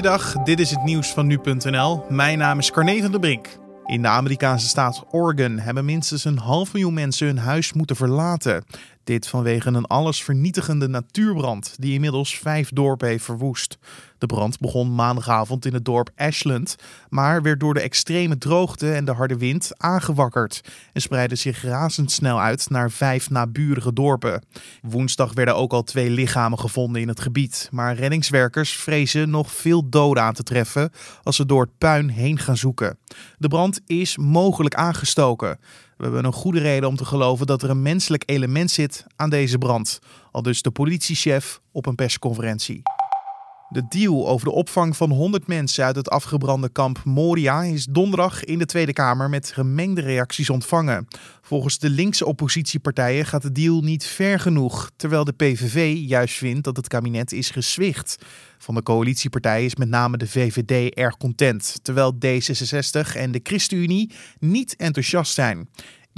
Goeiedag, dit is het nieuws van nu.nl. Mijn naam is Carne van der Brink. In de Amerikaanse staat Oregon hebben minstens een half miljoen mensen hun huis moeten verlaten. Dit vanwege een allesvernietigende natuurbrand die inmiddels vijf dorpen heeft verwoest. De brand begon maandagavond in het dorp Ashland, maar werd door de extreme droogte en de harde wind aangewakkerd en spreidde zich razendsnel uit naar vijf naburige dorpen. Woensdag werden ook al twee lichamen gevonden in het gebied, maar reddingswerkers vrezen nog veel doden aan te treffen als ze door het puin heen gaan zoeken. De brand is mogelijk aangestoken. We hebben een goede reden om te geloven dat er een menselijk element zit aan deze brand, al dus de politiechef op een persconferentie. De deal over de opvang van 100 mensen uit het afgebrande kamp Moria is donderdag in de Tweede Kamer met gemengde reacties ontvangen. Volgens de linkse oppositiepartijen gaat de deal niet ver genoeg, terwijl de PVV juist vindt dat het kabinet is gezwicht. Van de coalitiepartijen is met name de VVD erg content, terwijl D66 en de ChristenUnie niet enthousiast zijn.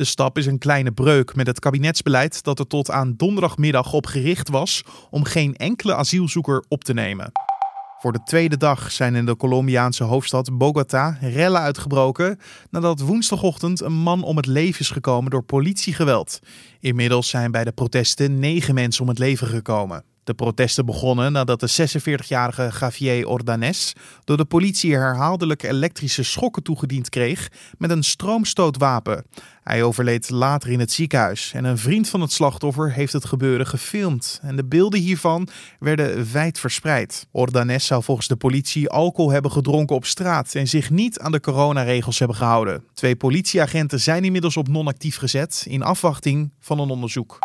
De stap is een kleine breuk met het kabinetsbeleid dat er tot aan donderdagmiddag op gericht was om geen enkele asielzoeker op te nemen. Voor de tweede dag zijn in de Colombiaanse hoofdstad Bogota rellen uitgebroken nadat woensdagochtend een man om het leven is gekomen door politiegeweld. Inmiddels zijn bij de protesten negen mensen om het leven gekomen. De protesten begonnen nadat de 46-jarige Javier Ordanes door de politie herhaaldelijk elektrische schokken toegediend kreeg met een stroomstootwapen. Hij overleed later in het ziekenhuis en een vriend van het slachtoffer heeft het gebeuren gefilmd. En de beelden hiervan werden wijd verspreid. Ordanes zou volgens de politie alcohol hebben gedronken op straat en zich niet aan de coronaregels hebben gehouden. Twee politieagenten zijn inmiddels op non-actief gezet in afwachting van een onderzoek.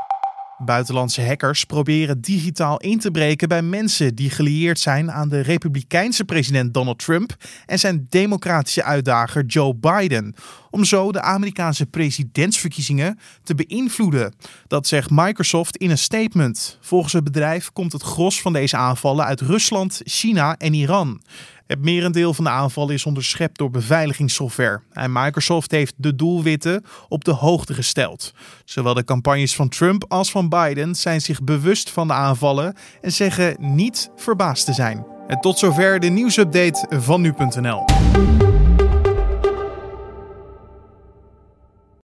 Buitenlandse hackers proberen digitaal in te breken bij mensen die gelieerd zijn aan de republikeinse president Donald Trump en zijn democratische uitdager Joe Biden. Om zo de Amerikaanse presidentsverkiezingen te beïnvloeden. Dat zegt Microsoft in een statement. Volgens het bedrijf komt het gros van deze aanvallen uit Rusland, China en Iran. Het merendeel van de aanvallen is onderschept door beveiligingssoftware. En Microsoft heeft de doelwitten op de hoogte gesteld. Zowel de campagnes van Trump als van Biden zijn zich bewust van de aanvallen en zeggen niet verbaasd te zijn. En tot zover de nieuwsupdate van nu.nl.